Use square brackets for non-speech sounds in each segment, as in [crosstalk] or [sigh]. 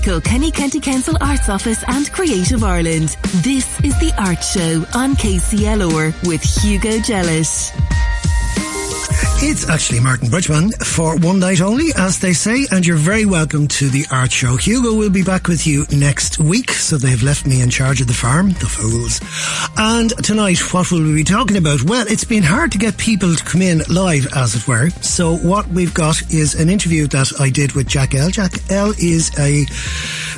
Kilkenny County Council Arts Office and Creative Ireland. This is The Art Show on KCLR with Hugo Jellett. It's actually Martin Bridgeman for one night only, as they say, and you're very welcome to the art show. Hugo will be back with you next week, so they've left me in charge of the farm, the fools. And tonight, what will we be talking about? Well, it's been hard to get people to come in live, as it were. So what we've got is an interview that I did with Jack L. Jack L is a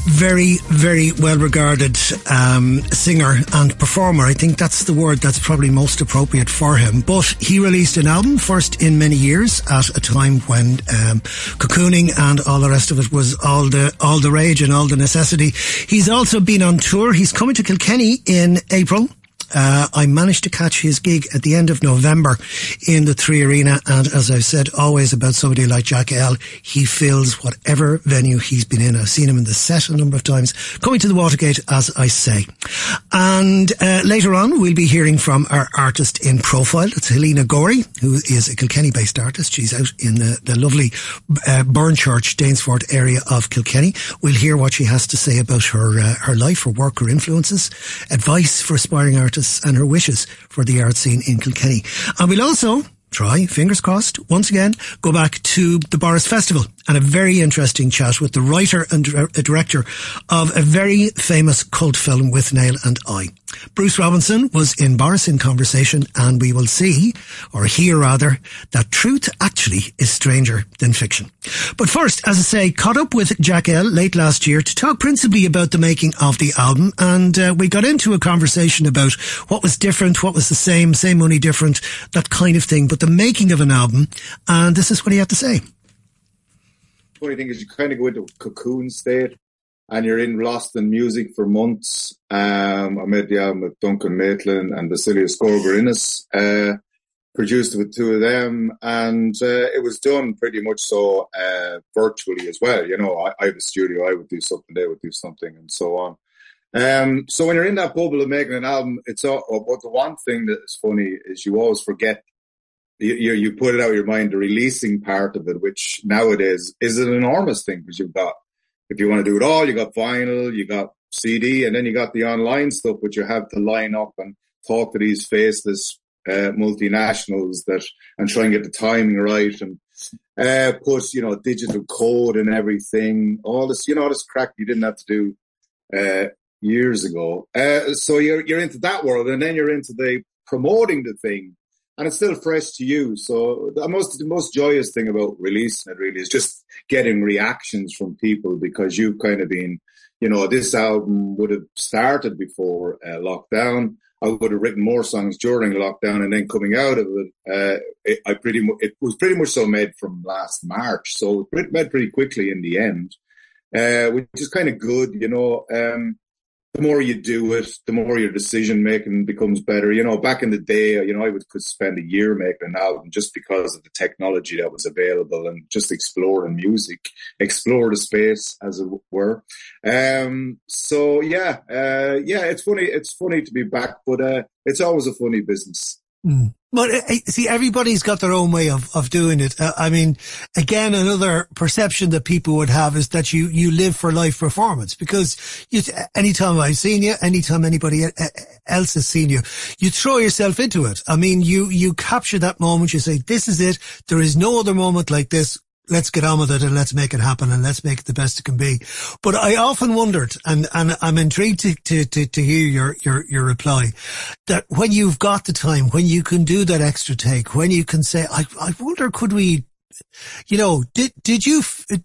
very, very well regarded um, singer and performer. I think that's the word that's probably most appropriate for him. But he released an album first in many years at a time when um, cocooning and all the rest of it was all the all the rage and all the necessity. He's also been on tour. He's coming to Kilkenny in April. Uh, I managed to catch his gig at the end of November in the Three Arena. And as I've said always about somebody like Jack L, he fills whatever venue he's been in. I've seen him in the set a number of times, coming to the Watergate, as I say. And uh, later on, we'll be hearing from our artist in profile. It's Helena Gorey, who is a Kilkenny-based artist. She's out in the, the lovely uh, Burnchurch, Danesfort area of Kilkenny. We'll hear what she has to say about her uh, her life, her work, her influences, advice for aspiring artists and her wishes for the art scene in Kilkenny. And we'll also try, fingers crossed, once again, go back to the Borris Festival and a very interesting chat with the writer and director of a very famous cult film Withnail and I. Bruce Robinson was in Borris in conversation and we will see, or hear rather, that truth actually is stranger than fiction. But first, as I say, caught up with Jack L late last year to talk principally about the making of the album and uh, we got into a conversation about what was different, what was the same, same only different, that kind of thing, but the making of an album and this is what he had to say funny thing is you kind of go into cocoon state and you're in lost in music for months. Um, I made the album with Duncan Maitland and Vasilis Gorgorinis, uh, produced with two of them, and uh, it was done pretty much so uh, virtually as well. You know, I, I have a studio, I would do something, they would do something, and so on. Um, so when you're in that bubble of making an album, it's all, but the one thing that is funny is you always forget you, you put it out of your mind, the releasing part of it, which nowadays is an enormous thing because you've got, if you want to do it all, you got vinyl, you got CD, and then you got the online stuff, which you have to line up and talk to these faceless uh, multinationals that and try and get the timing right and uh, put you know digital code and everything. All this, you know, this crack you didn't have to do uh, years ago. Uh, so you're you're into that world, and then you're into the promoting the thing and it's still fresh to you. So the most the most joyous thing about releasing it really is just getting reactions from people because you've kind of been, you know, this album would have started before uh, lockdown. I would have written more songs during lockdown, and then coming out of it, uh, it I pretty mu- it was pretty much so made from last March, so it made pretty quickly in the end, uh, which is kind of good, you know. Um, the more you do it, the more your decision making becomes better. You know, back in the day, you know, I would could spend a year making an album just because of the technology that was available and just exploring music, explore the space as it were. Um, so yeah, uh, yeah, it's funny. It's funny to be back, but uh, it's always a funny business. Mm. But uh, see, everybody's got their own way of, of doing it. Uh, I mean, again, another perception that people would have is that you, you live for live performance because you, anytime I've seen you, anytime anybody else has seen you, you throw yourself into it. I mean, you, you capture that moment. You say, this is it. There is no other moment like this let's get on with it and let's make it happen and let's make it the best it can be. But I often wondered, and, and I'm intrigued to, to, to, to hear your, your, your reply, that when you've got the time, when you can do that extra take, when you can say, I, I wonder, could we, you know, did, did you, uh,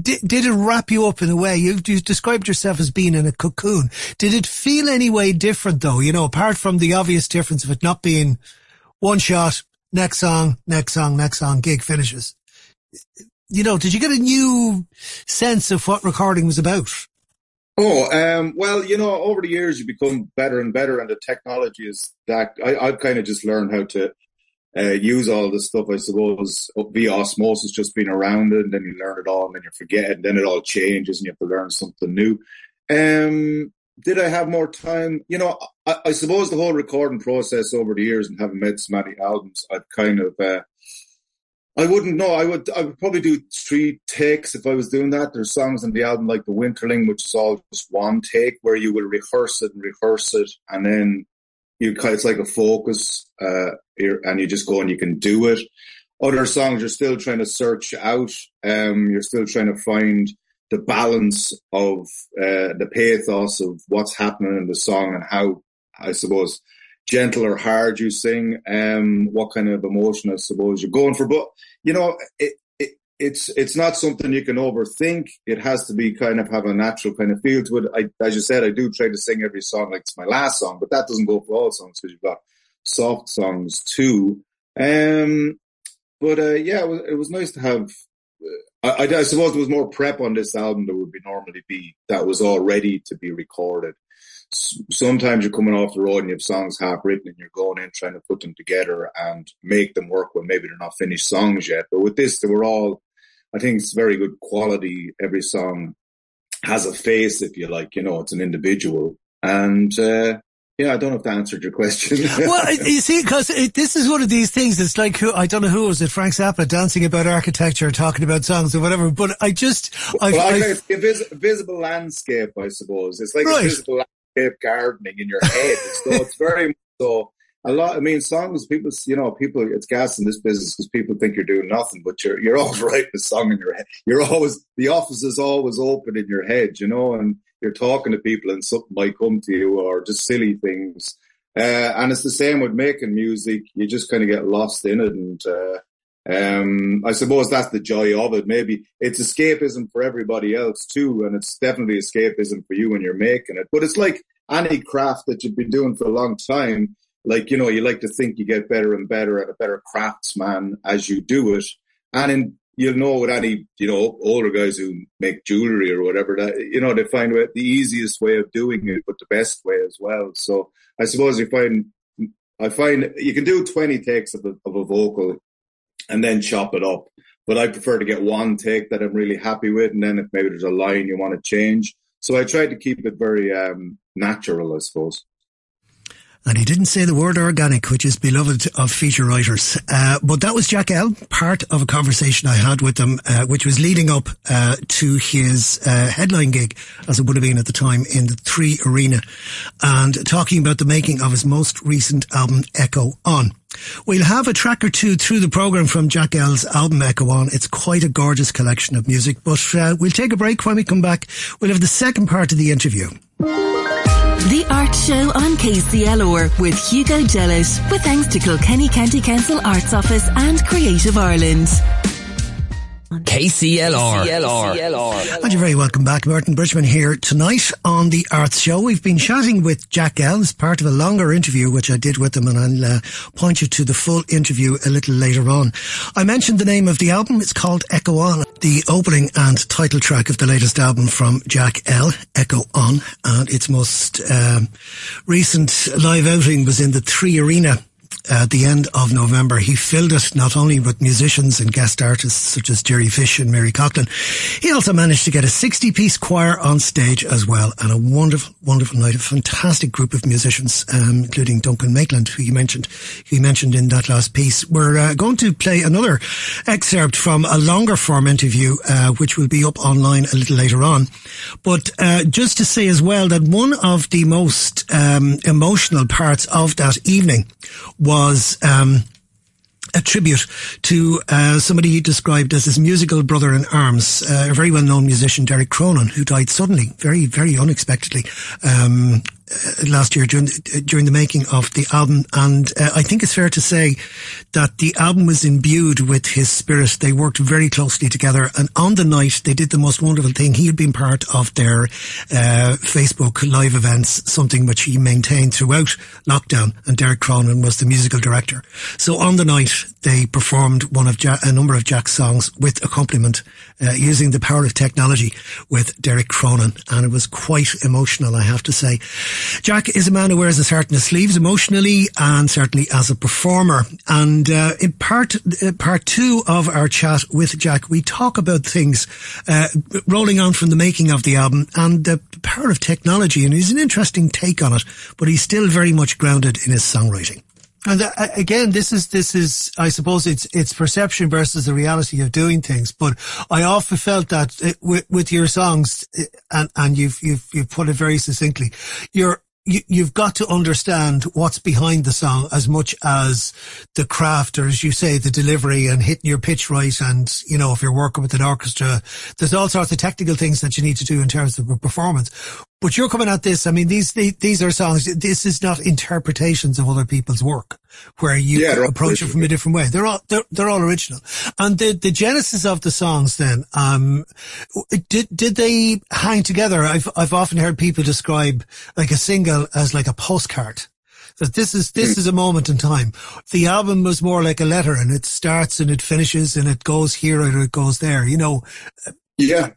did, did it wrap you up in a way? You, you described yourself as being in a cocoon. Did it feel any way different though? You know, apart from the obvious difference of it not being one shot, next song, next song, next song, gig finishes you know, did you get a new sense of what recording was about? Oh, um, well, you know, over the years you become better and better, and the technology is that I, I've kind of just learned how to uh, use all this stuff, I suppose, via osmosis, just being around it, and then you learn it all, and then you forget, and then it all changes, and you have to learn something new. Um, did I have more time? You know, I, I, suppose the whole recording process over the years and having made so many albums, I've kind of uh, I wouldn't know. I would I would probably do three takes if I was doing that. There's songs on the album like The Winterling, which is all just one take where you will rehearse it and rehearse it, and then you kind. it's like a focus, uh, and you just go and you can do it. Other songs you're still trying to search out. Um, you're still trying to find the balance of uh, the pathos of what's happening in the song and how I suppose gentle or hard you sing, um, what kind of emotion I suppose you're going for. But you know, it, it, it's it's not something you can overthink. It has to be kind of have a natural kind of feel to it. I, as you said, I do try to sing every song like it's my last song, but that doesn't go for all songs because you've got soft songs too. Um, but uh, yeah, it was, it was nice to have. Uh, I, I, suppose there was more prep on this album than would be normally be. That was all ready to be recorded sometimes you're coming off the road and you have songs half written and you're going in trying to put them together and make them work when maybe they're not finished songs yet. But with this, they were all, I think it's very good quality. Every song has a face, if you like, you know, it's an individual. And, uh, yeah, I don't know if that answered your question. [laughs] well, [laughs] you see, because this is one of these things. It's like who I don't know who was it, Frank Zappa, dancing about architecture, talking about songs or whatever. But I just, well, I, I, I, visible landscape, I suppose. It's like right. a visible landscape gardening in your head. so it's very so a lot. I mean, songs people, you know, people. It's gas in this business because people think you're doing nothing, but you're you're always [laughs] writing a song in your head. You're always the office is always open in your head, you know, and you're talking to people and something might come to you or just silly things. Uh, and it's the same with making music. You just kind of get lost in it. And, uh, um, I suppose that's the joy of it. Maybe it's escapism for everybody else too. And it's definitely escapism for you when you're making it. But it's like any craft that you've been doing for a long time. Like, you know, you like to think you get better and better and a better craftsman as you do it. And in you'll know with any, you know, older guys who make jewelry or whatever that, you know, they find the easiest way of doing it, but the best way as well. So I suppose you find, I find you can do 20 takes of a, of a vocal and then chop it up. But I prefer to get one take that I'm really happy with. And then if maybe there's a line you want to change. So I try to keep it very um, natural, I suppose. And he didn't say the word organic, which is beloved of feature writers. Uh, but that was Jack L, part of a conversation I had with him, uh, which was leading up uh, to his uh, headline gig, as it would have been at the time, in the Three Arena, and talking about the making of his most recent album, Echo On. We'll have a track or two through the program from Jack L's album Echo On. It's quite a gorgeous collection of music, but uh, we'll take a break when we come back. We'll have the second part of the interview. The Art Show on KCLR with Hugo Jellett, with thanks to Kilkenny County Council Arts Office and Creative Ireland. KCLR. KCLR. And you're very welcome back. Martin Bridgeman here tonight on the Arts Show. We've been chatting with Jack L, part of a longer interview which I did with him, and I'll uh, point you to the full interview a little later on. I mentioned the name of the album. It's called Echo On, the opening and title track of the latest album from Jack L, Echo On, and its most um, recent live outing was in the Three Arena at the end of November. He filled it not only with musicians and guest artists such as Jerry Fish and Mary Coughlan, he also managed to get a 60 piece choir on stage as well and a wonderful, wonderful night. A fantastic group of musicians, um, including Duncan Maitland, who you mentioned, who you mentioned in that last piece. We're uh, going to play another excerpt from a longer form interview, uh, which will be up online a little later on. But uh, just to say as well that one of the most um, emotional parts of that evening um, a tribute to uh, somebody he described as his musical brother in arms, uh, a very well-known musician, Derek Cronin, who died suddenly, very, very unexpectedly, um, last year during the, during the making of the album, and uh, I think it's fair to say that the album was imbued with his spirit. They worked very closely together, and on the night they did the most wonderful thing. He had been part of their uh, Facebook live events, something which he maintained throughout lockdown, and Derek Cronin was the musical director. So on the night they performed one of ja- a number of Jack's songs with accompaniment uh, using the power of technology with Derek Cronin, and it was quite emotional, I have to say. Jack is a man who wears his heart in his sleeves emotionally and certainly as a performer. And uh, in part uh, part two of our chat with Jack, we talk about things uh, rolling on from the making of the album and the power of technology. And he's an interesting take on it, but he's still very much grounded in his songwriting. And uh, again, this is, this is, I suppose it's, it's perception versus the reality of doing things. But I often felt that it, with, with your songs, and, and you've, you've, you've put it very succinctly, you're, you, you've got to understand what's behind the song as much as the craft or as you say, the delivery and hitting your pitch right. And, you know, if you're working with an orchestra, there's all sorts of technical things that you need to do in terms of performance. But you're coming at this. I mean, these, these are songs. This is not interpretations of other people's work where you yeah, approach it from a different way. They're all, they're, they're all original. And the, the genesis of the songs then, um, did, did they hang together? I've, I've often heard people describe like a single as like a postcard that this is this is a moment in time. The album was more like a letter, and it starts and it finishes, and it goes here or it goes there. You know. Yeah.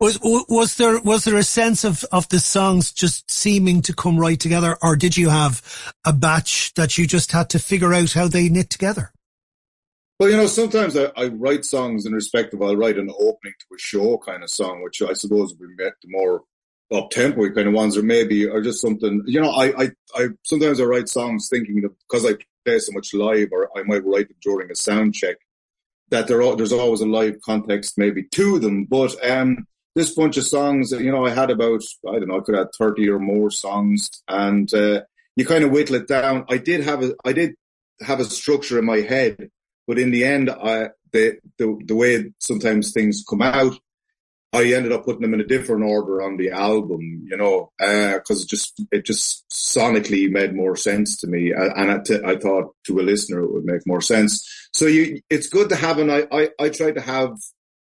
Was was there was there a sense of of the songs just seeming to come right together, or did you have a batch that you just had to figure out how they knit together? Well, you know, sometimes I, I write songs in respect of I'll write an opening to a show kind of song, which I suppose would be the more up tempo kind of ones, or maybe or just something. You know, I I, I sometimes I write songs thinking that because I play so much live, or I might write them during a sound check, that there there's always a live context maybe to them. But um, this bunch of songs, you know, I had about, I don't know, I could have 30 or more songs and, uh, you kind of whittle it down. I did have a, I did have a structure in my head, but in the end, I, the, the, the way sometimes things come out, I ended up putting them in a different order on the album, you know, uh, cause it just, it just sonically made more sense to me. And I, t- I thought to a listener, it would make more sense. So you, it's good to have an, I, I, I try to have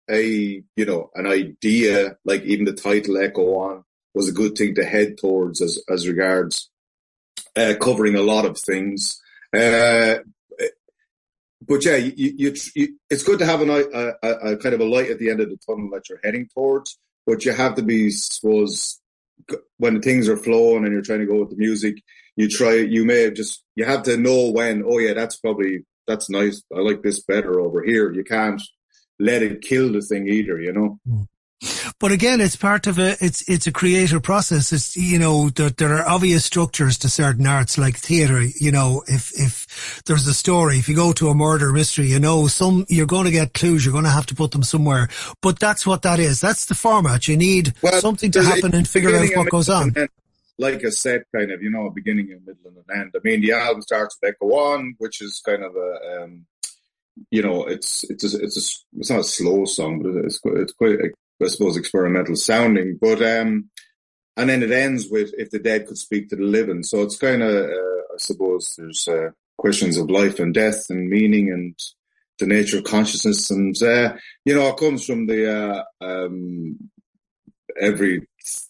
a you know an idea like even the title echo on was a good thing to head towards as as regards uh, covering a lot of things. Uh, but yeah you, you, you, it's good to have an, a, a, kind of a light at the end of the tunnel that you're heading towards but you have to be suppose when things are flowing and you're trying to go with the music you try you may have just you have to know when oh yeah that's probably that's nice i like this better over here. You can't let it kill the thing either, you know. Hmm. But again, it's part of a, it's, it's a creative process. It's, you know, there, there are obvious structures to certain arts like theatre. You know, if, if there's a story, if you go to a murder mystery, you know, some, you're going to get clues. You're going to have to put them somewhere. But that's what that is. That's the format. You need well, something to happen and figure out what goes on. Like a set kind of, you know, a beginning, a middle and an end. I mean, the album starts with Echo On, which is kind of a, um, you know, it's it's a, it's a, it's not a slow song, but it's quite, it's quite I suppose experimental sounding. But um, and then it ends with "If the dead could speak to the living," so it's kind of uh, I suppose there's uh, questions of life and death and meaning and the nature of consciousness, and uh, you know, it comes from the uh, um, every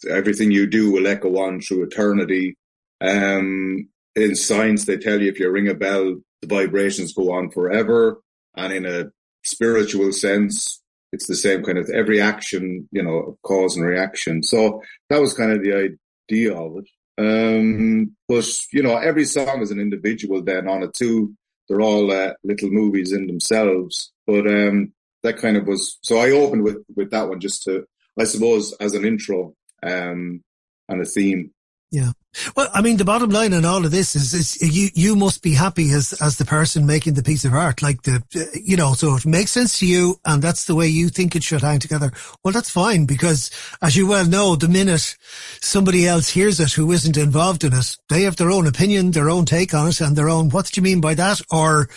everything you do will echo on through eternity. Um, in science, they tell you if you ring a bell, the vibrations go on forever. And in a spiritual sense, it's the same kind of every action, you know, cause and reaction. So that was kind of the idea of it. Um, but you know, every song is an individual then on it too. They're all uh, little movies in themselves. But um, that kind of was so I opened with with that one just to I suppose as an intro um, and a theme. Yeah. Well, I mean, the bottom line in all of this is, is you, you must be happy as, as the person making the piece of art. Like the, uh, you know, so it makes sense to you and that's the way you think it should hang together. Well, that's fine because as you well know, the minute somebody else hears it who isn't involved in it, they have their own opinion, their own take on it and their own, what do you mean by that? Or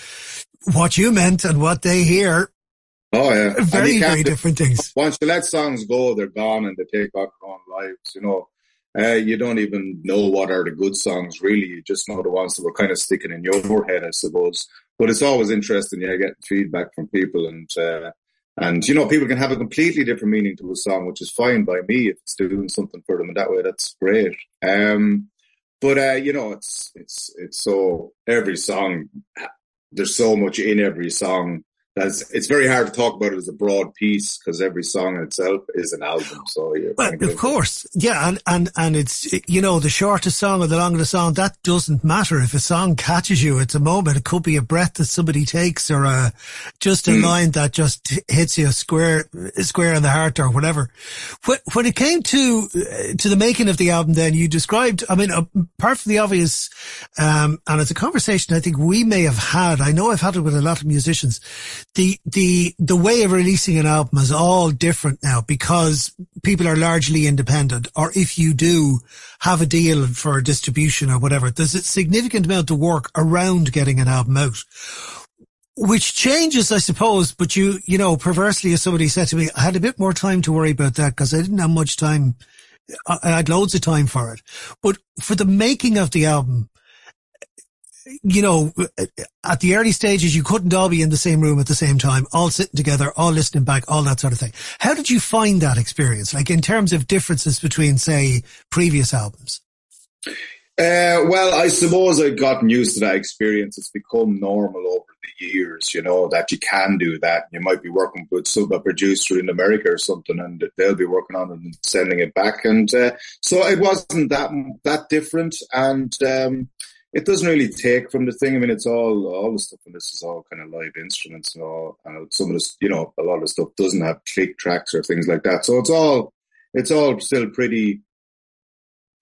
what you meant and what they hear. Oh yeah. Very, very different things. Once you let songs go, they're gone and they take on their own lives, you know uh, you don't even know what are the good songs really. You just know the ones that were kind of sticking in your head, I suppose. But it's always interesting, yeah, getting feedback from people and, uh, and, you know, people can have a completely different meaning to a song, which is fine by me if it's doing something for them in that way. That's great. Um, but, uh, you know, it's, it's, it's so every song, there's so much in every song that's it's very hard to talk about it as a broad piece because every song in itself is an album. So well, of course, yeah, and and and it's you know the shortest song or the longest song that doesn't matter. If a song catches you, it's a moment. It could be a breath that somebody takes or a just a mm. line that just hits you square square in the heart or whatever. When when it came to to the making of the album, then you described. I mean, apart from the obvious, um, and it's a conversation I think we may have had. I know I've had it with a lot of musicians the the the way of releasing an album is all different now because people are largely independent or if you do have a deal for distribution or whatever there's a significant amount of work around getting an album out. Which changes i suppose but you you know perversely as somebody said to me i had a bit more time to worry about that because i didn't have much time. I had loads of time for it. But for the making of the album you know, at the early stages, you couldn't all be in the same room at the same time, all sitting together, all listening back, all that sort of thing. How did you find that experience? Like in terms of differences between, say, previous albums? Uh, well, I suppose I've gotten used to that experience. It's become normal over the years, you know, that you can do that. You might be working with some a producer in America or something, and they'll be working on it and sending it back. And uh, so it wasn't that that different. And um, it doesn't really take from the thing. I mean, it's all all the stuff in this is all kind of live instruments and all. And some of this, you know, a lot of stuff doesn't have click tracks or things like that. So it's all it's all still pretty.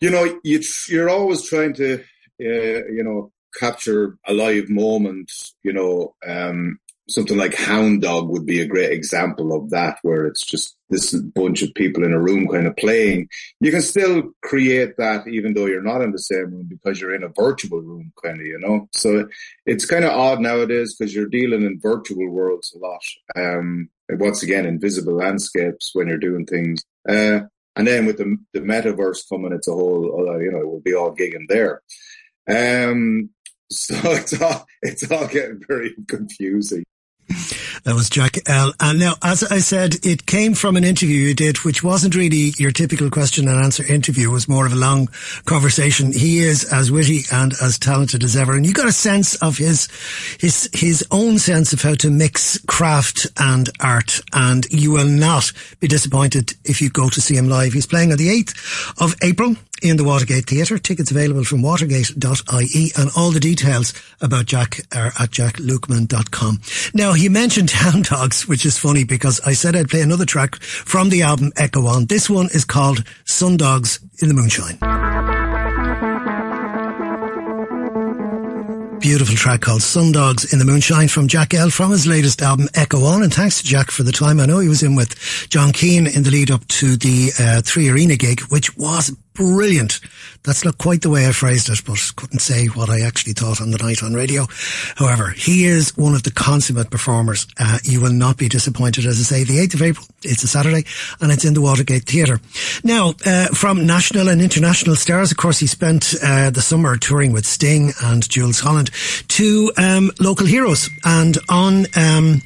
You know, you you're always trying to, uh, you know, capture a live moment. You know, um, something like Hound Dog would be a great example of that, where it's just this bunch of people in a room kind of playing. You can still create that even though you're not in the same room because you're in a virtual room, kind of, you know. So it's kind of odd nowadays because you're dealing in virtual worlds a lot. Um, once again, invisible landscapes when you're doing things. Uh, and then with the, the metaverse coming, it's a whole, uh, you know, it will be all gigging there. Um, [laughs] so it's all it's all getting very confusing. That was Jack L. And now, as I said, it came from an interview you did, which wasn't really your typical question and answer interview. It was more of a long conversation. He is as witty and as talented as ever. And you got a sense of his, his, his own sense of how to mix craft and art. And you will not be disappointed if you go to see him live. He's playing on the 8th of April in the Watergate Theatre. Tickets available from watergate.ie and all the details about Jack are at jacklukeman.com. Now, he mentioned [laughs] Hound Dogs, which is funny because I said I'd play another track from the album Echo On. This one is called Sundogs in the Moonshine. beautiful track called Sundogs in the Moonshine from Jack L from his latest album Echo On. And thanks to Jack for the time. I know he was in with John Keane in the lead up to the uh, Three Arena gig, which was brilliant. That's not quite the way I phrased it, but couldn't say what I actually thought on the night on radio. However, he is one of the consummate performers. Uh, you will not be disappointed. As I say, the 8th of April, it's a Saturday, and it's in the Watergate Theatre. Now, uh, from national and international stars, of course, he spent uh, the summer touring with Sting and Jools Holland to um, local heroes. And on... Um,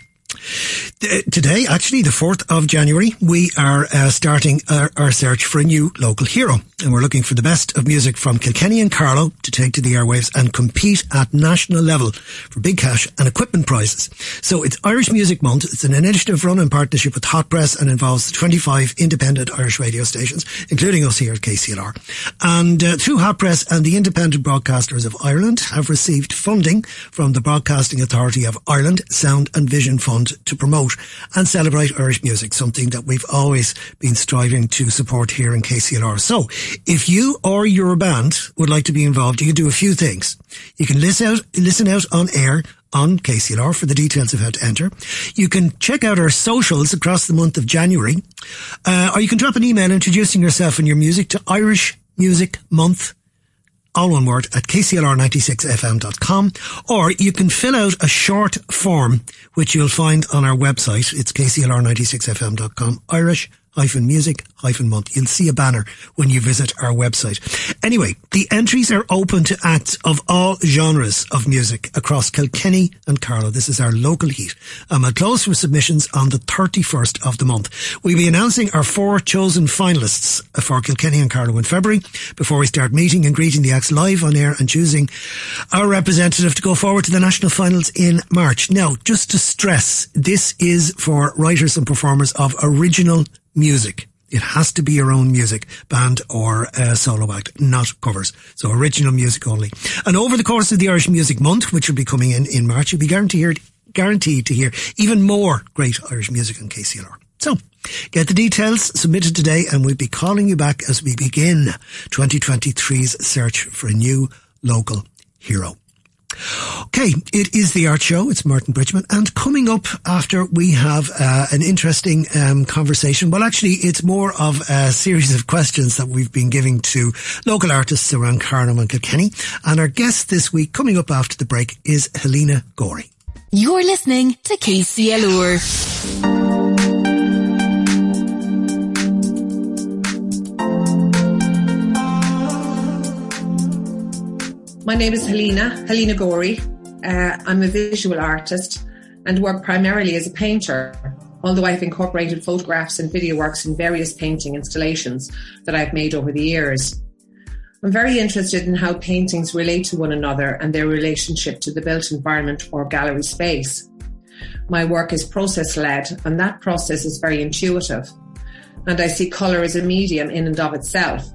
Today, actually, the 4th of January, we are uh, starting our, our, search for a new local hero. And we're looking for the best of music from Kilkenny and Carlow to take to the airwaves and compete at national level for big cash and equipment prizes. So it's Irish Music Month. It's an initiative run in partnership with Hot Press and involves 25 independent Irish radio stations, including us here at KCLR. And uh, through Hot Press and the Independent Broadcasters of Ireland have received funding from the Broadcasting Authority of Ireland Sound and Vision Fund to promote and celebrate Irish music, something that we've always been striving to support here in KCLR. So if you or your band would like to be involved, you can do a few things. You can listen out, listen out on air on KCLR for the details of how to enter. You can check out our socials across the month of January, uh, or you can drop an email introducing yourself and your music to Irish Music Month all one word, at kclr96fm.com, or you can fill out a short form, which you'll find on our website. It's kclr96fm.com, Irish music-month. You'll see a banner when you visit our website. Anyway, the entries are open to acts of all genres of music across Kilkenny and Carlow. This is our local heat. And we'll close for submissions on the 31st of the month. We'll be announcing our four chosen finalists for Kilkenny and Carlow in February before we start meeting and greeting the acts live on air and choosing our representative to go forward to the national finals in March. Now, just to stress, this is for writers and performers of original music. It has to be your own music, band or uh, solo act, not covers. So original music only. And over the course of the Irish Music Month, which will be coming in in March, you'll be guaranteed, guaranteed to hear even more great Irish music on KCLR. So, get the details submitted today and we'll be calling you back as we begin 2023's search for a new local hero. Okay, it is the Art Show. It's Martin Bridgeman. And coming up after we have uh, an interesting um, conversation. Well, actually, it's more of a series of questions that we've been giving to local artists around Carlow and Kilkenny. And our guest this week, coming up after the break, is Helena Gorey. You're listening to KCLR. My name is Helena, Helena Gorey. Uh, I'm a visual artist and work primarily as a painter, although I've incorporated photographs and video works in various painting installations that I've made over the years. I'm very interested in how paintings relate to one another and their relationship to the built environment or gallery space. My work is process led, and that process is very intuitive. And I see colour as a medium in and of itself,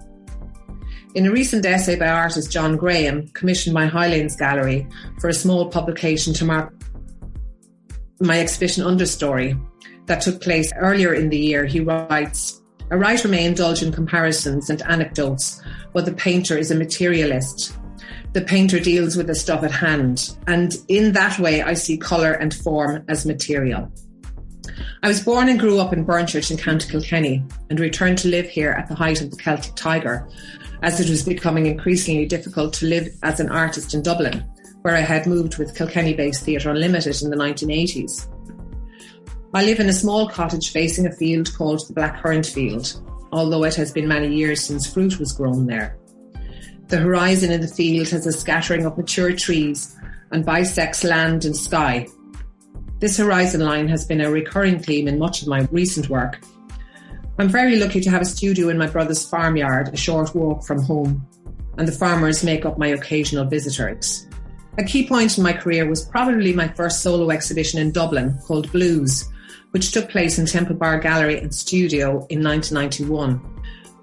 in a recent essay by artist John Graham, commissioned by Highlanes Gallery for a small publication to mark my exhibition Understory that took place earlier in the year, he writes, a writer may indulge in comparisons and anecdotes, but the painter is a materialist. The painter deals with the stuff at hand, and in that way, I see colour and form as material. I was born and grew up in Burnchurch in County Kilkenny and returned to live here at the height of the Celtic Tiger as it was becoming increasingly difficult to live as an artist in Dublin, where I had moved with Kilkenny based Theatre Unlimited in the 1980s. I live in a small cottage facing a field called the Blackcurrant Field, although it has been many years since fruit was grown there. The horizon in the field has a scattering of mature trees and bisects land and sky. This horizon line has been a recurring theme in much of my recent work, I'm very lucky to have a studio in my brother's farmyard, a short walk from home, and the farmers make up my occasional visitors. A key point in my career was probably my first solo exhibition in Dublin called Blues, which took place in Temple Bar Gallery and Studio in 1991.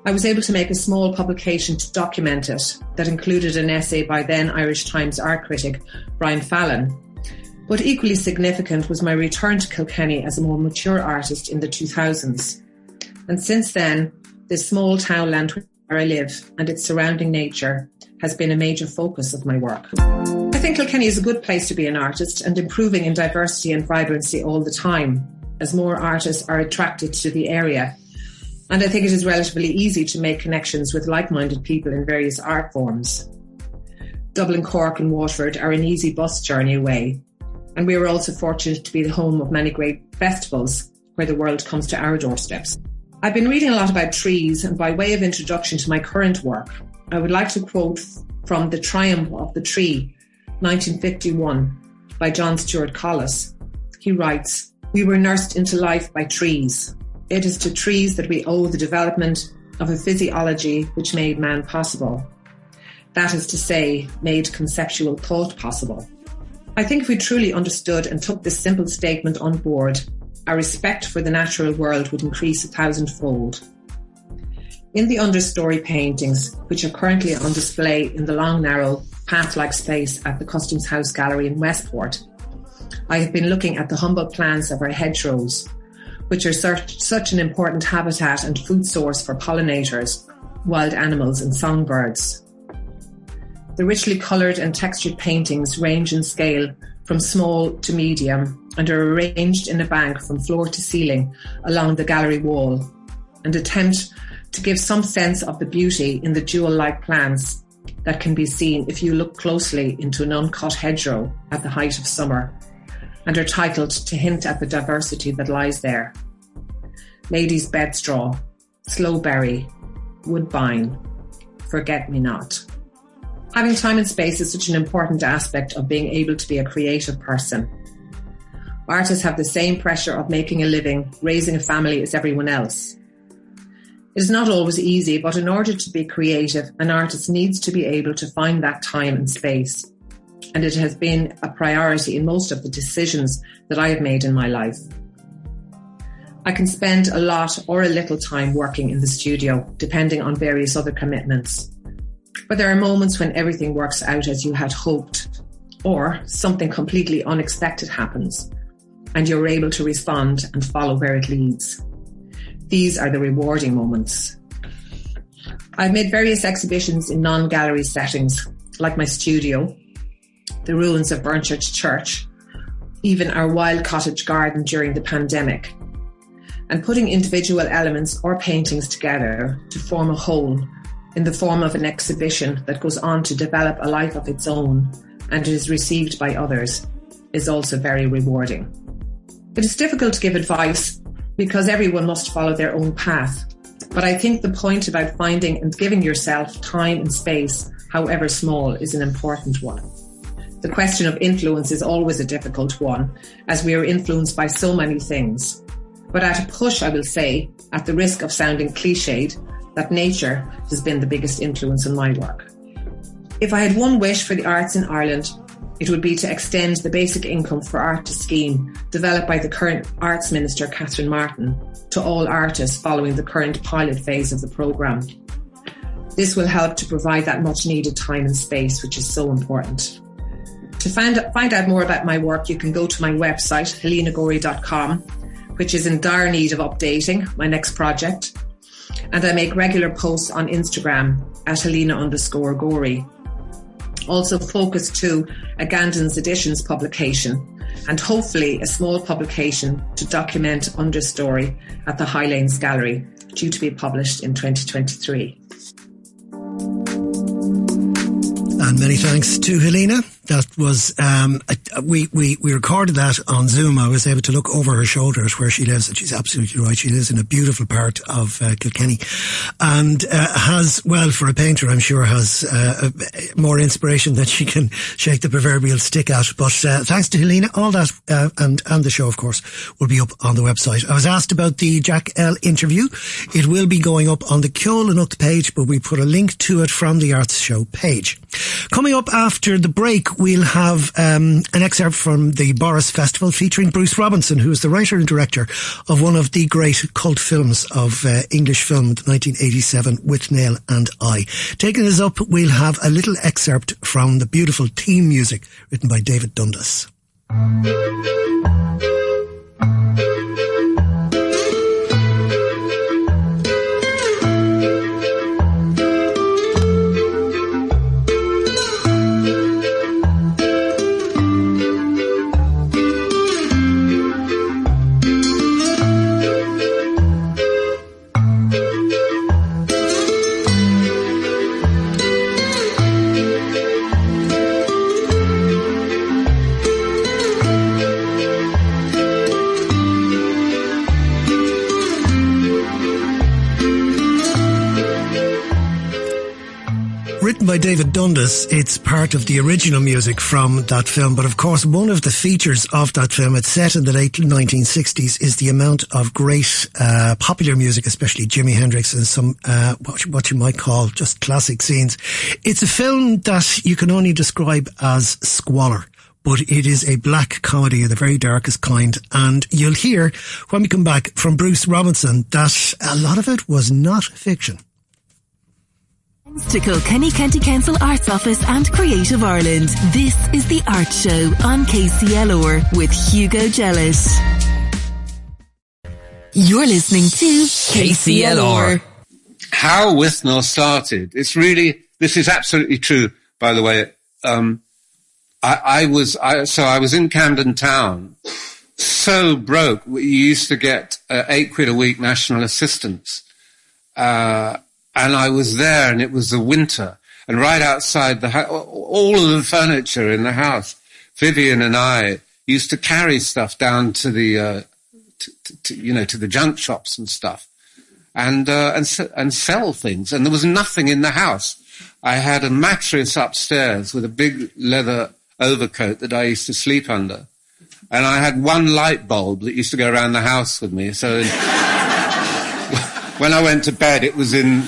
I was able to make a small publication to document it that included an essay by then Irish Times art critic Brian Fallon. But equally significant was my return to Kilkenny as a more mature artist in the 2000s. And since then, this small townland where I live and its surrounding nature has been a major focus of my work. I think Kilkenny is a good place to be an artist and improving in diversity and vibrancy all the time as more artists are attracted to the area. And I think it is relatively easy to make connections with like minded people in various art forms. Dublin, Cork, and Waterford are an easy bus journey away. And we are also fortunate to be the home of many great festivals where the world comes to our doorsteps. I've been reading a lot about trees, and by way of introduction to my current work, I would like to quote from The Triumph of the Tree, 1951, by John Stewart Collis. He writes, We were nursed into life by trees. It is to trees that we owe the development of a physiology which made man possible. That is to say, made conceptual thought possible. I think if we truly understood and took this simple statement on board, our respect for the natural world would increase a thousandfold. In the understory paintings, which are currently on display in the long, narrow, path-like space at the Customs House Gallery in Westport, I have been looking at the humble plants of our hedgerows, which are such, such an important habitat and food source for pollinators, wild animals and songbirds. The richly coloured and textured paintings range in scale from small to medium and are arranged in a bank from floor to ceiling along the gallery wall and attempt to give some sense of the beauty in the jewel-like plants that can be seen if you look closely into an uncut hedgerow at the height of summer and are titled to hint at the diversity that lies there. Lady's Bedstraw, Slowberry, Woodbine, Forget Me Not. Having time and space is such an important aspect of being able to be a creative person. Artists have the same pressure of making a living, raising a family as everyone else. It is not always easy, but in order to be creative, an artist needs to be able to find that time and space. And it has been a priority in most of the decisions that I have made in my life. I can spend a lot or a little time working in the studio, depending on various other commitments. But there are moments when everything works out as you had hoped, or something completely unexpected happens, and you're able to respond and follow where it leads. These are the rewarding moments. I've made various exhibitions in non gallery settings, like my studio, the ruins of Burnchurch Church, even our wild cottage garden during the pandemic, and putting individual elements or paintings together to form a whole in the form of an exhibition that goes on to develop a life of its own and is received by others is also very rewarding. It is difficult to give advice because everyone must follow their own path. But I think the point about finding and giving yourself time and space, however small, is an important one. The question of influence is always a difficult one, as we are influenced by so many things. But at a push, I will say, at the risk of sounding cliched, that nature has been the biggest influence on my work. If I had one wish for the arts in Ireland, it would be to extend the basic income for artists scheme developed by the current Arts Minister Catherine Martin to all artists following the current pilot phase of the programme. This will help to provide that much needed time and space, which is so important. To find, find out more about my work, you can go to my website, helenagorey.com which is in dire need of updating, my next project. And I make regular posts on Instagram at Helena underscore Gorey. Also focus to a Gandon's Editions publication and hopefully a small publication to document Understory at the Highlanes Gallery, due to be published in 2023. And many thanks to Helena that was um, we, we we recorded that on Zoom. I was able to look over her shoulder at where she lives, and she's absolutely right. She lives in a beautiful part of uh, Kilkenny, and uh, has well for a painter, I'm sure has uh, more inspiration than she can shake the proverbial stick at. But uh, thanks to Helena, all that uh, and and the show, of course, will be up on the website. I was asked about the Jack L interview. It will be going up on the and page, but we put a link to it from the Arts Show page. Coming up after the break we'll have um, an excerpt from the Borris Festival featuring Bruce Robinson, who is the writer and director of one of the great cult films of uh, English film, 1987, Withnail and I. Taking us up, we'll have a little excerpt from the beautiful theme music written by David Dundas. Dundas. It's part of the original music from that film. But of course, one of the features of that film, it's set in the late 1960s, is the amount of great uh, popular music, especially Jimi Hendrix and some uh, what, what you might call just classic scenes. It's a film that you can only describe as squalor but it is a black comedy of the very darkest kind. And you'll hear when we come back from Bruce Robinson that a lot of it was not fiction. To Kilkenny County Council Arts Office and Creative Ireland. This is the Art Show on KCLR with Hugo Jellett. You're listening to KCLR. How Withnail started. It's really, this is absolutely true, by the way. Um, I, I, was, I, so I was in Camden Town, so broke. We used to get uh, eight quid a week national assistance. Uh, and I was there and it was the winter and right outside the house, all of the furniture in the house, Vivian and I used to carry stuff down to the, uh, to, to, you know, to the junk shops and stuff and, uh, and, and sell things. And there was nothing in the house. I had a mattress upstairs with a big leather overcoat that I used to sleep under. And I had one light bulb that used to go around the house with me. So when I went to bed, it was in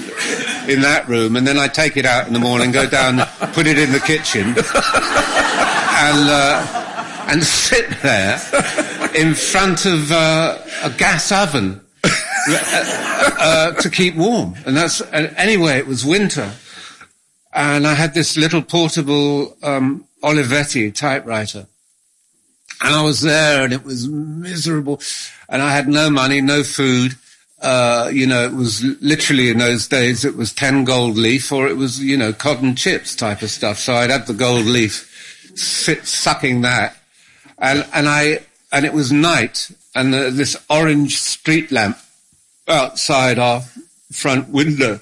in that room, and then I take it out in the morning, go down, put it in the kitchen, and uh, and sit there in front of uh, a gas oven uh, uh, to keep warm. And that's anyway. It was winter, and I had this little portable um, Olivetti typewriter. And I was there and it was miserable. And I had no money, no food. Uh, you know, it was literally in those days, it was 10 gold leaf or it was, you know, cotton chips type of stuff. So I'd have the gold leaf, sit sucking that. And, and I, and it was night and the, this orange street lamp outside our front window,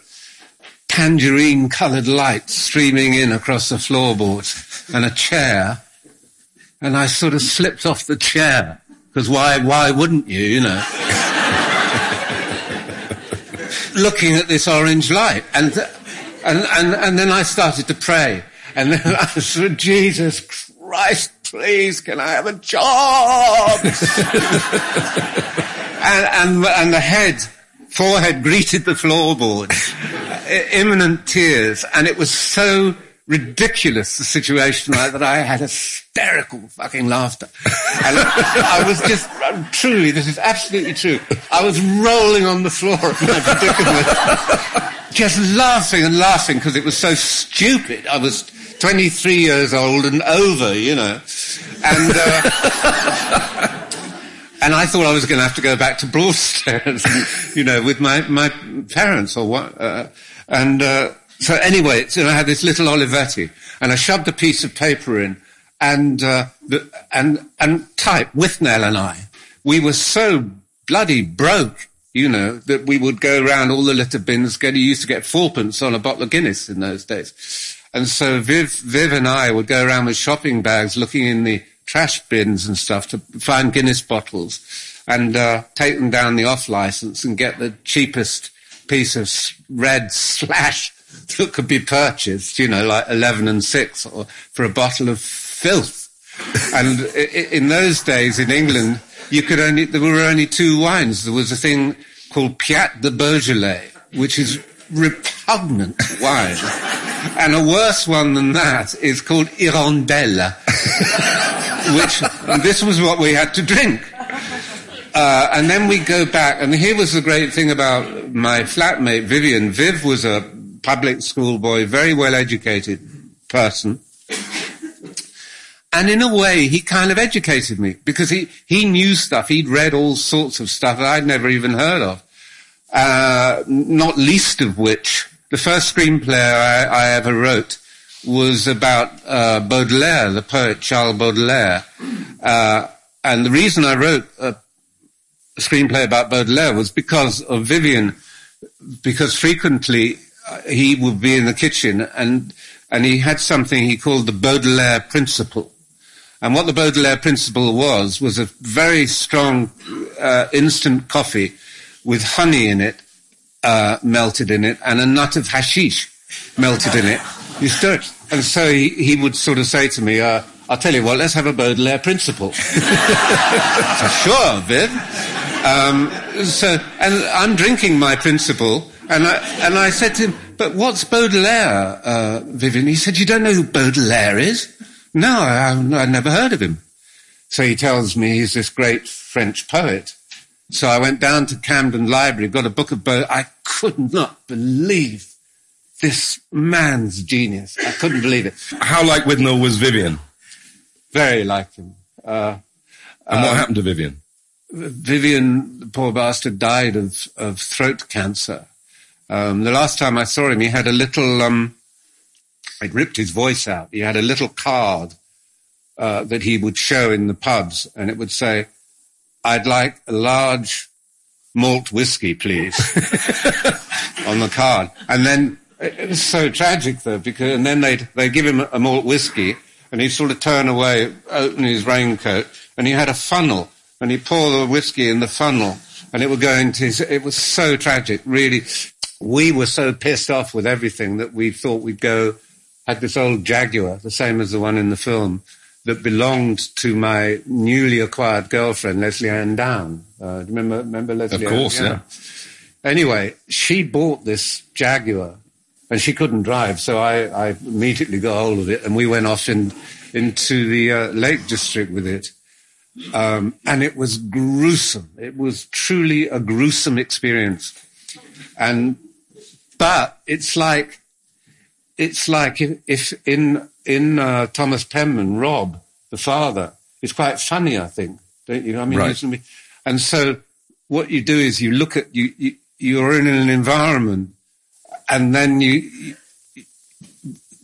tangerine colored light streaming in across the floorboards and a chair. And I sort of slipped off the chair because why, why wouldn't you, you know? Looking at this orange light. And, and, and, and then I started to pray. And then [laughs] I said, Jesus Christ, please, can I have a job? [laughs] and, and, and the head, forehead greeted the floorboard, [laughs] imminent tears. And it was so ridiculous, the situation like that I had hysterical fucking laughter. And I was just, truly, this is absolutely true. I was rolling on the floor at my predicament, just laughing and laughing because it was so stupid. I was 23 years old and over, you know. And, uh, and I thought I was going to have to go back to Broadstairs, [laughs] you know, with my, my parents or what, uh, and, uh, so anyway, so I had this little Olivetti, and I shoved a piece of paper in, and uh, the, and and type Withnail and I. We were so bloody broke, you know, that we would go around all the litter bins. Get you used to get fourpence on a bottle of Guinness in those days, and so Viv, Viv and I would go around with shopping bags, looking in the trash bins and stuff to find Guinness bottles, and uh, take them down the off license and get the cheapest piece of red [laughs] slash [laughs] that could be purchased, you know, like 11 and 6 or for a bottle of filth. [laughs] and in those days in England, you could only, there were only two wines. There was a thing called Piat de Beaujolais, which is repugnant [laughs] wine. and a worse one than that is called Hirondelle, which this was what we had to drink. Uh, and then we go back, and here was the great thing about my flatmate Vivian. Viv was a public school boy, very well educated person. And in a way, he kind of educated me because he, he knew stuff. He'd read all sorts of stuff that I'd never even heard of. Uh, not least of which, the first screenplay I, I ever wrote was about uh, Baudelaire, the poet Charles Baudelaire. Uh, and the reason I wrote a screenplay about Baudelaire was because of Vivian, because frequently he would be in the kitchen and, and he had something he called the Baudelaire principle. And what the Baudelaire principle was, was a very strong uh, instant coffee with honey in it, uh, melted in it, and a nut of hashish melted in it. You stir it. And so he, he would sort of say to me, uh, I'll tell you what, let's have a Baudelaire principle. so, [laughs] sure, Viv. Um, so, and I'm drinking my principle, and I, and I said to him, but what's Baudelaire, uh, Vivian? He said, you don't know who Baudelaire is? No, I, I never heard of him. So he tells me he's this great French poet. So I went down to Camden Library, got a book of Baudelaire. I could not believe this man's genius. I couldn't believe it. How like Withnail was Vivian? Very like him. Uh, and what um, happened to Vivian? Vivian, the poor bastard, died of, of throat cancer. Um, the last time I saw him, he had a little, um, it ripped his voice out. He had a little card uh, that he would show in the pubs, and it would say, I'd like a large malt whiskey, please, [laughs] on the card. And then it was so tragic, though, because, and then they'd, they'd give him a malt whiskey, and he'd sort of turn away, open his raincoat, and he had a funnel and he'd pour the whiskey in the funnel, and it would go into his. It was so tragic, really. We were so pissed off with everything that we thought we'd go. Had this old Jaguar, the same as the one in the film, that belonged to my newly acquired girlfriend, Lesley-Anne Down. Uh, remember, remember Leslie? Of course, Ann? yeah. Anyway, she bought this Jaguar and she couldn't drive, so I, I immediately got hold of it and we went off in, into the uh, Lake District with it. Um, and it was gruesome. It was truly a gruesome experience. And, but it's like, it's like if, if in, in uh, Thomas Penman, Rob, the father, is quite funny, I think. Don't you? I mean, Right. and so what you do is you look at, you, you, you're in an environment and then you, you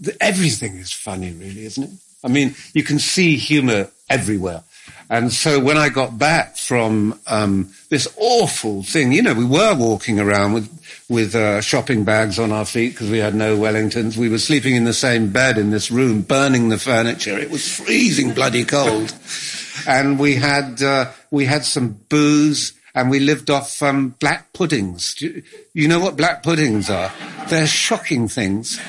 the- everything is funny, really, isn't it? I mean, you can see humor everywhere. And so when I got back from um, this awful thing, you know, we were walking around with with uh, shopping bags on our feet because we had no Wellingtons. We were sleeping in the same bed in this room, burning the furniture. It was freezing bloody cold, [laughs] and we had uh, we had some booze. And we lived off um, black puddings. You, you know what black puddings are? They're shocking things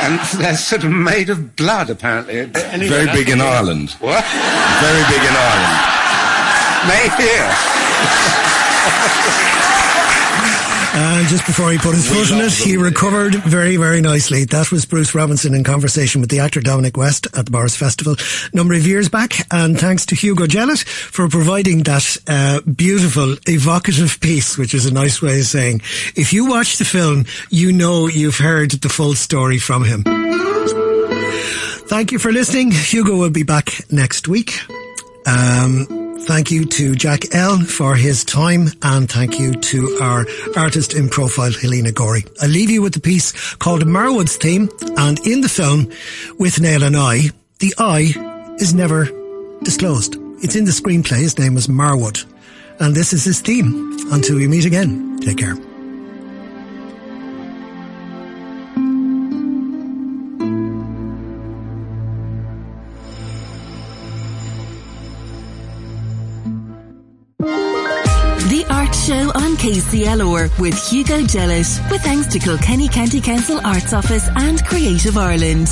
and [laughs] they're sort of made of blood, apparently. Anyway, Very big in Ireland. What? Very big in Ireland. [laughs] Made here. [laughs] And just before he put his foot in it, he recovered very, very nicely. That was Bruce Robinson in conversation with the actor Dominic West at the Borris Festival a number of years back. And thanks to Hugo Jellett for providing that uh, beautiful, evocative piece, which is a nice way of saying, if you watch the film, you know you've heard the full story from him. Thank you for listening. Hugo will be back next week. Um, thank you to Jack L for his time and thank you to our artist in profile, Helena Gorey. I leave you with the piece called Marwood's Theme and in the film Withnail and I, the I is never disclosed. It's in the screenplay. His name was Marwood and this is his theme. Until we meet again, take care. On with Hugo Jellett, with thanks to Kilkenny County Council Arts Office and Creative Ireland.